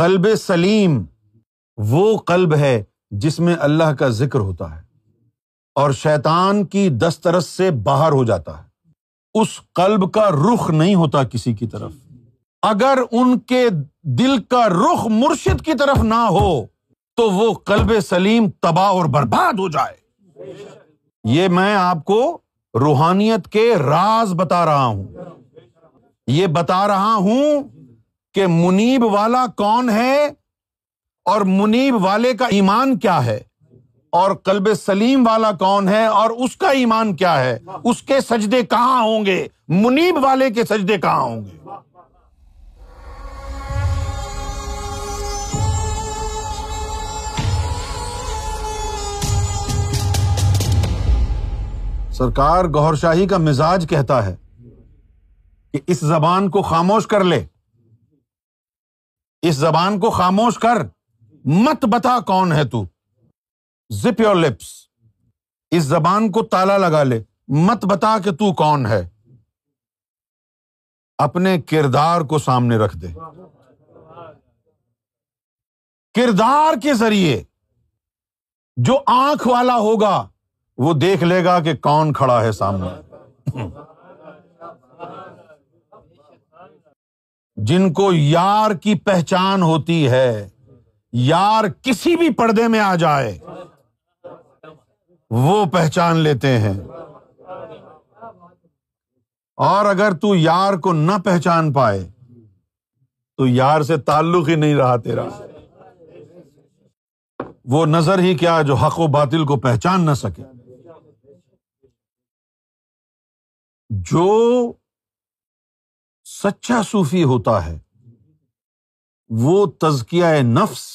قلب سلیم وہ قلب ہے جس میں اللہ کا ذکر ہوتا ہے اور شیطان کی دسترس سے باہر ہو جاتا ہے۔ اس قلب کا رخ نہیں ہوتا کسی کی طرف۔ اگر ان کے دل کا رخ مرشد کی طرف نہ ہو تو وہ قلب سلیم تباہ اور برباد ہو جائے۔ یہ میں آپ کو روحانیت کے راز بتا رہا ہوں۔ یہ بتا رہا ہوں کہ منیب والا کون ہے اور منیب والے کا ایمان کیا ہے اور کلب سلیم والا کون ہے اور اس کا ایمان کیا ہے؟ اس کے سجدے کہاں ہوں گے؟ منیب والے کے سجدے کہاں ہوں گے؟ سرکار گور شاہی کا مزاج کہتا ہے کہ اس زبان کو خاموش کر لے۔ اس زبان کو خاموش کر مت بتا کون ہے تو۔ Zip your lips. اس زبان کو تالا لگا لے۔ مت بتا کہ تو کون ہے۔ اپنے کردار کو سامنے رکھ دے۔ کردار کے ذریعے جو آنکھ والا ہوگا، وہ دیکھ لے گا کہ کون کھڑا ہے سامنے۔ جن کو یار کی پہچان ہوتی ہے، یار کسی بھی پردے میں آ جائے، وہ پہچان لیتے ہیں۔ اور اگر تو یار کو نہ پہچان پائے، تو یار سے تعلق ہی نہیں رہا تیرا۔ وہ نظر ہی کیا جو حق و باطل کو پہچان نہ سکے۔ جو سچا صوفی ہوتا ہے۔ وہ تزکیہ نفس،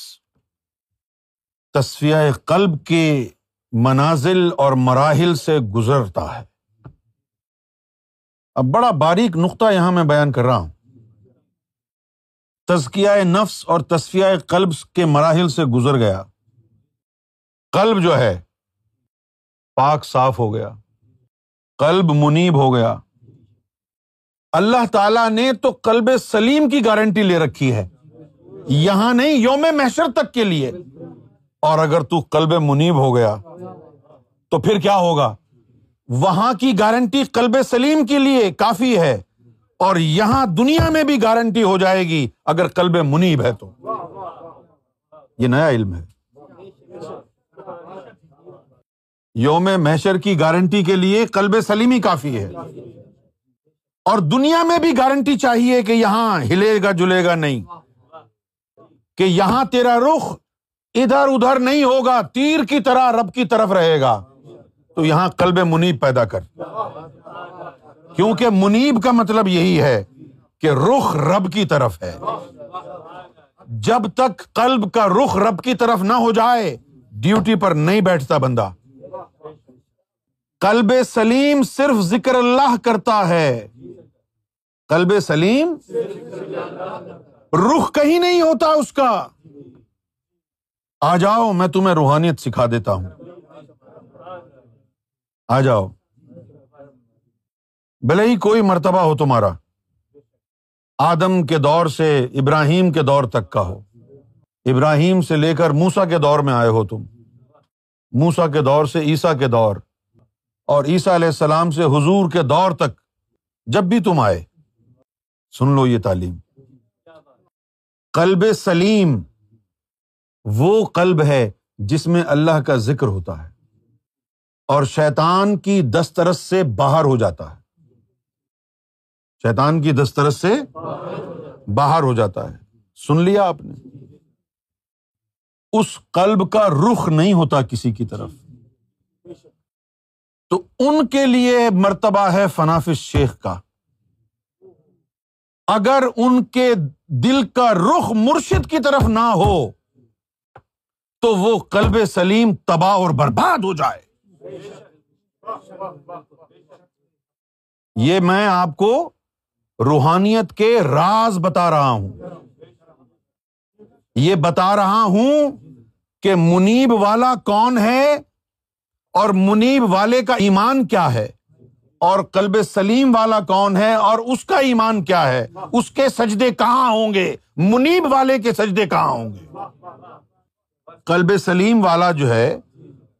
تصفیہ قلب کے منازل اور مراحل سے گزرتا ہے۔ اب بڑا باریک نقطہ یہاں میں بیان کر رہا ہوں۔ تزکیہ نفس اور تصفیہ قلب کے مراحل سے گزر گیا۔ قلب جو ہے، پاک صاف ہو گیا۔ قلب منیب ہو گیا۔ اللہ تعالی نے تو قلب سلیم کی گارنٹی لے رکھی ہے۔ یہاں نہیں، یوم محشر تک کے لیے۔ اور اگر تو قلب منیب ہو گیا، تو پھر کیا ہوگا؟ وہاں کی گارنٹی قلب سلیم کے لیے کافی ہے۔ اور یہاں دنیا میں بھی گارنٹی ہو جائے گی اگر قلب منیب ہے تو۔ یہ نیا علم ہے۔ یوم محشر کی گارنٹی کے لیے قلب سلیمی کافی ہے۔ اور دنیا میں بھی گارنٹی چاہیے کہ یہاں ہلے گا جلے گا نہیں، کہ یہاں تیرا رخ ادھر ادھر نہیں ہوگا، تیر کی طرح رب کی طرف رہے گا۔ تو یہاں کلب منیب پیدا کر۔ کیونکہ منیب کا مطلب یہی ہے کہ رخ رب کی طرف ہے۔ جب تک کلب کا رخ رب کی طرف نہ ہو جائے ڈیوٹی پر نہیں بیٹھتا بندہ۔ کلب سلیم صرف ذکر اللہ کرتا ہے۔ کلب سلیم رخ کہیں نہیں ہوتا اس کا۔ آ جاؤ، میں تمہیں روحانیت سکھا دیتا ہوں۔ آ جاؤ۔ بھلے ہی کوئی مرتبہ ہو تمہارا۔ آدم کے دور سے ابراہیم کے دور تک کا ہو۔ ابراہیم سے لے کر موسا کے دور میں آئے ہو تم۔ موسا کے دور سے عیسا کے دور۔ اور عیسیٰ علیہ السلام سے حضور کے دور تک جب بھی تم آئے۔ سن لو یہ تعلیم۔ کلب سلیم وہ قلب ہے جس میں اللہ کا ذکر ہوتا ہے اور شیطان کی دسترس سے باہر ہو جاتا ہے۔ شیطان کی دسترس سے باہر ہو جاتا ہے۔ سن لیا آپ نے؟ اس قلب کا رخ نہیں ہوتا کسی کی طرف۔ تو ان کے لیے مرتبہ ہے فنافس شیخ کا۔ اگر ان کے دل کا رخ مرشد کی طرف نہ ہو، تو وہ کلب سلیم تباہ اور برباد ہو جائے۔ یہ میں آپ کو روحانیت کے راز بتا رہا ہوں۔ یہ بتا رہا ہوں کہ منیب والا کون ہے اور منیب والے کا ایمان کیا ہے۔ اور کلب سلیم والا کون ہے اور اس کا ایمان کیا ہے؟ اس کے سجدے کہاں ہوں گے؟ منیب والے کے سجدے کہاں ہوں گے؟ کلب سلیم والا جو ہے،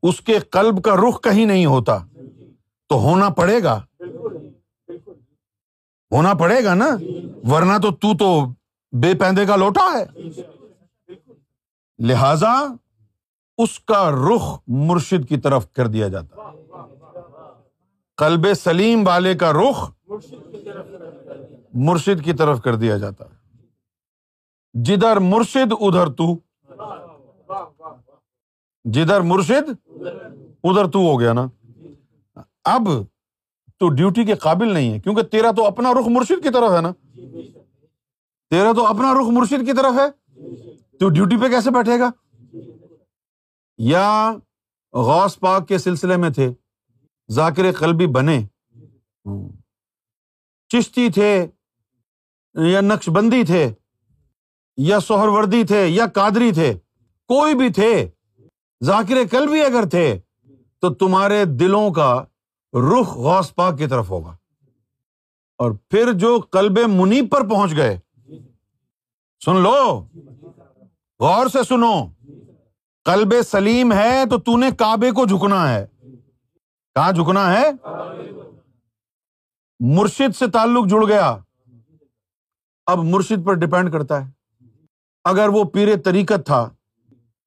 اس کے قلب کا رخ کہیں نہیں ہوتا۔ تو ہونا پڑے گا۔ ہونا پڑے گا نا؟ ورنہ تو تو تو بے پیندے کا لوٹا ہے۔ لہذا اس کا رخ مرشد کی طرف کر دیا جاتا۔ کلب سلیم والے کا رخ مرشد کی طرف کر دیا جاتا ہے۔ جدھر مرشد ادھر تو۔ جدھر مرشد ادھر تو ہو گیا نا۔ اب تو ڈیوٹی کے قابل نہیں ہے، کیونکہ تیرا تو اپنا رخ مرشد کی طرف ہے نا۔ تیرا تو اپنا رخ مرشد کی طرف ہے۔ تو ڈیوٹی پہ کیسے بیٹھے گا؟ یا غوث پاک کے سلسلے میں تھے۔ ذاکر قلبی بنے۔ چشتی تھے یا نقش بندی تھے یا سہر وردی تھے یا کادری تھے کوئی بھی تھے ذاکر قلبی اگر تھے تو تمہارے دلوں کا رخ غوث پاک کی طرف ہوگا۔ اور پھر جو کلب منیب پر پہنچ گئے سن لو غور سے سنو کلب سلیم ہے تو تو نے کعبے کو جھکنا ہے۔ کہاں جھکنا ہے؟ مرشد سے تعلق جڑ گیا۔ اب مرشد پر ڈپینڈ کرتا ہے۔ اگر وہ پیر طریقت تھا،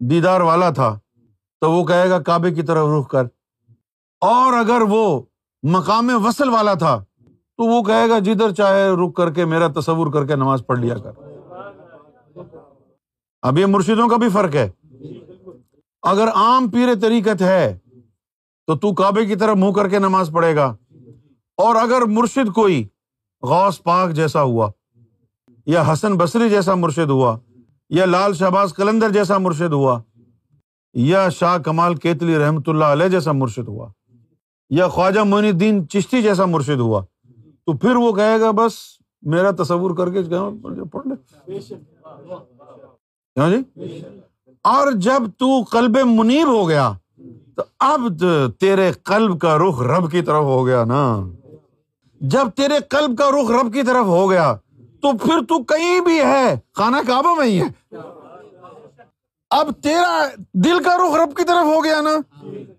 دیدار والا تھا، تو وہ کہے گا کعبے کی طرف رخ کر۔ اور اگر وہ مقام وصل والا تھا، تو وہ کہے گا جدھر چاہے رک کر کے، میرا تصور کر کے نماز پڑھ لیا کر۔ اب یہ مرشدوں کا بھی فرق ہے۔ اگر عام پیر طریقت ہے تو تو کعبے کی طرف منہ کر کے نماز پڑھے گا۔ اور اگر مرشد کوئی غوث پاک جیسا ہوا، یا حسن بصری جیسا مرشد ہوا، یا لال شہباز کلندر جیسا مرشد ہوا، یا شاہ کمال کیتلی رحمت اللہ علیہ جیسا مرشد ہوا، یا خواجہ معین الدین چشتی جیسا مرشد ہوا، تو پھر وہ کہے گا، بس میرا تصور کر کے پڑھ لے ہاں جی؟ اور جب تو قلب منیب ہو گیا تو اب تیرے قلب کا رخ رب کی طرف ہو گیا نا۔ جب تیرے قلب کا رخ رب کی طرف ہو گیا، تو پھر تو کہیں بھی ہے۔ خانہ کعبہ میں ہی ہے۔ اب تیرا دل کا رخ رب کی طرف ہو گیا نا۔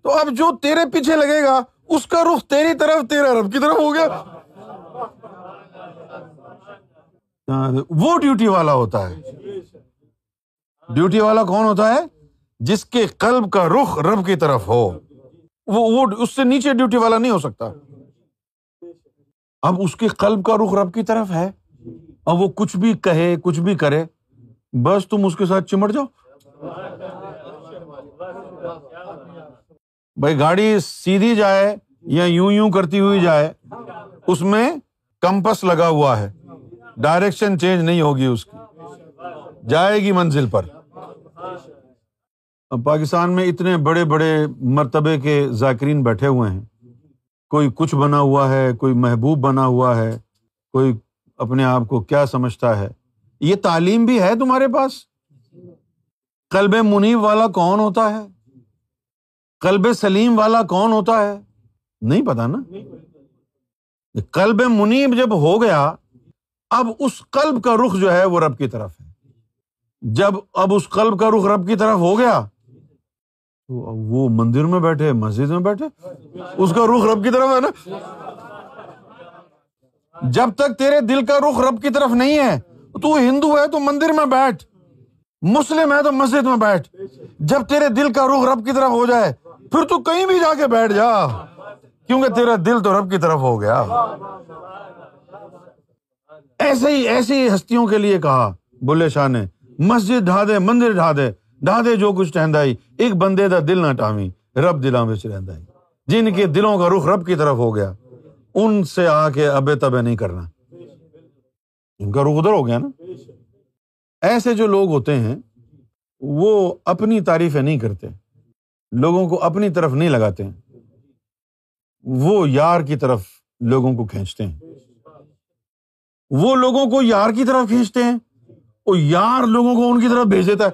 تو اب جو تیرے پیچھے لگے گا، اس کا رخ تیری طرف، تیرا رب کی طرف ہو گیا۔ وہ ڈیوٹی والا ہوتا ہے۔ ڈیوٹی والا کون ہوتا ہے؟ جس کے قلب کا رخ رب کی طرف ہو۔ وہ اس سے نیچے ڈیوٹی والا نہیں ہو سکتا۔ اب اس کے قلب کا رخ رب کی طرف ہے۔ اور وہ کچھ بھی کہے، کچھ بھی کرے۔ بس تم اس کے ساتھ چمٹ جاؤ۔ بھائی گاڑی سیدھی جائے یا یوں یوں کرتی ہوئی جائے، اس میں کمپس لگا ہوا ہے۔ ڈائریکشن چینج نہیں ہوگی اس کی۔ جائے گی منزل پر۔ پاکستان میں اتنے بڑے بڑے مرتبے کے ذاکرین بیٹھے ہوئے ہیں۔ کوئی کچھ بنا ہوا ہے، کوئی محبوب بنا ہوا ہے، کوئی اپنے آپ کو کیا سمجھتا ہے۔ یہ تعلیم بھی ہے تمہارے پاس؟ کلب منیب والا کون ہوتا ہے؟ کلب سلیم والا کون ہوتا ہے؟ نہیں پتا نا؟ کلب منیب جب ہو گیا، اب اس کلب کا رخ جو ہے وہ رب کی طرف ہے۔ جب اب اس کلب کا رخ رب کی طرف ہو گیا تو وہ مندر میں بیٹھے، مسجد میں بیٹھے، اس کا رخ رب کی طرف ہے نا؟ جب تک تیرے دل کا رخ رب کی طرف نہیں ہے، تو ہندو ہے تو مندر میں بیٹھ، مسلم ہے تو مسجد میں بیٹھ۔ جب تیرے دل کا رخ رب کی طرف ہو جائے، پھر تو کہیں بھی جا کے بیٹھ جا۔ کیونکہ تیرا دل تو رب کی طرف ہو گیا۔ ایسے ہی ایسی ہستیوں کے لیے کہا، بولے شاہ نے، مسجد ڈھا دے، مندر ڈھا دے۔ ڈھا دے جو کچھ ٹہندا ایک بندے دا دل نہ ٹامی رب دلوں میں رہندا جن کے دلوں کا رخ رب کی طرف ہو گیا ان سے آ کے ابے تبے نہیں کرنا ان کا رخ ادھر ہو گیا نا ایسے جو لوگ ہوتے ہیں وہ اپنی تعریفیں نہیں کرتے لوگوں کو اپنی طرف نہیں لگاتے ہیں وہ یار کی طرف لوگوں کو کھینچتے ہیں وہ لوگوں کو یار کی طرف کھینچتے ہیں وہ یار لوگوں کو ان کی طرف بھیج دیتا ہے۔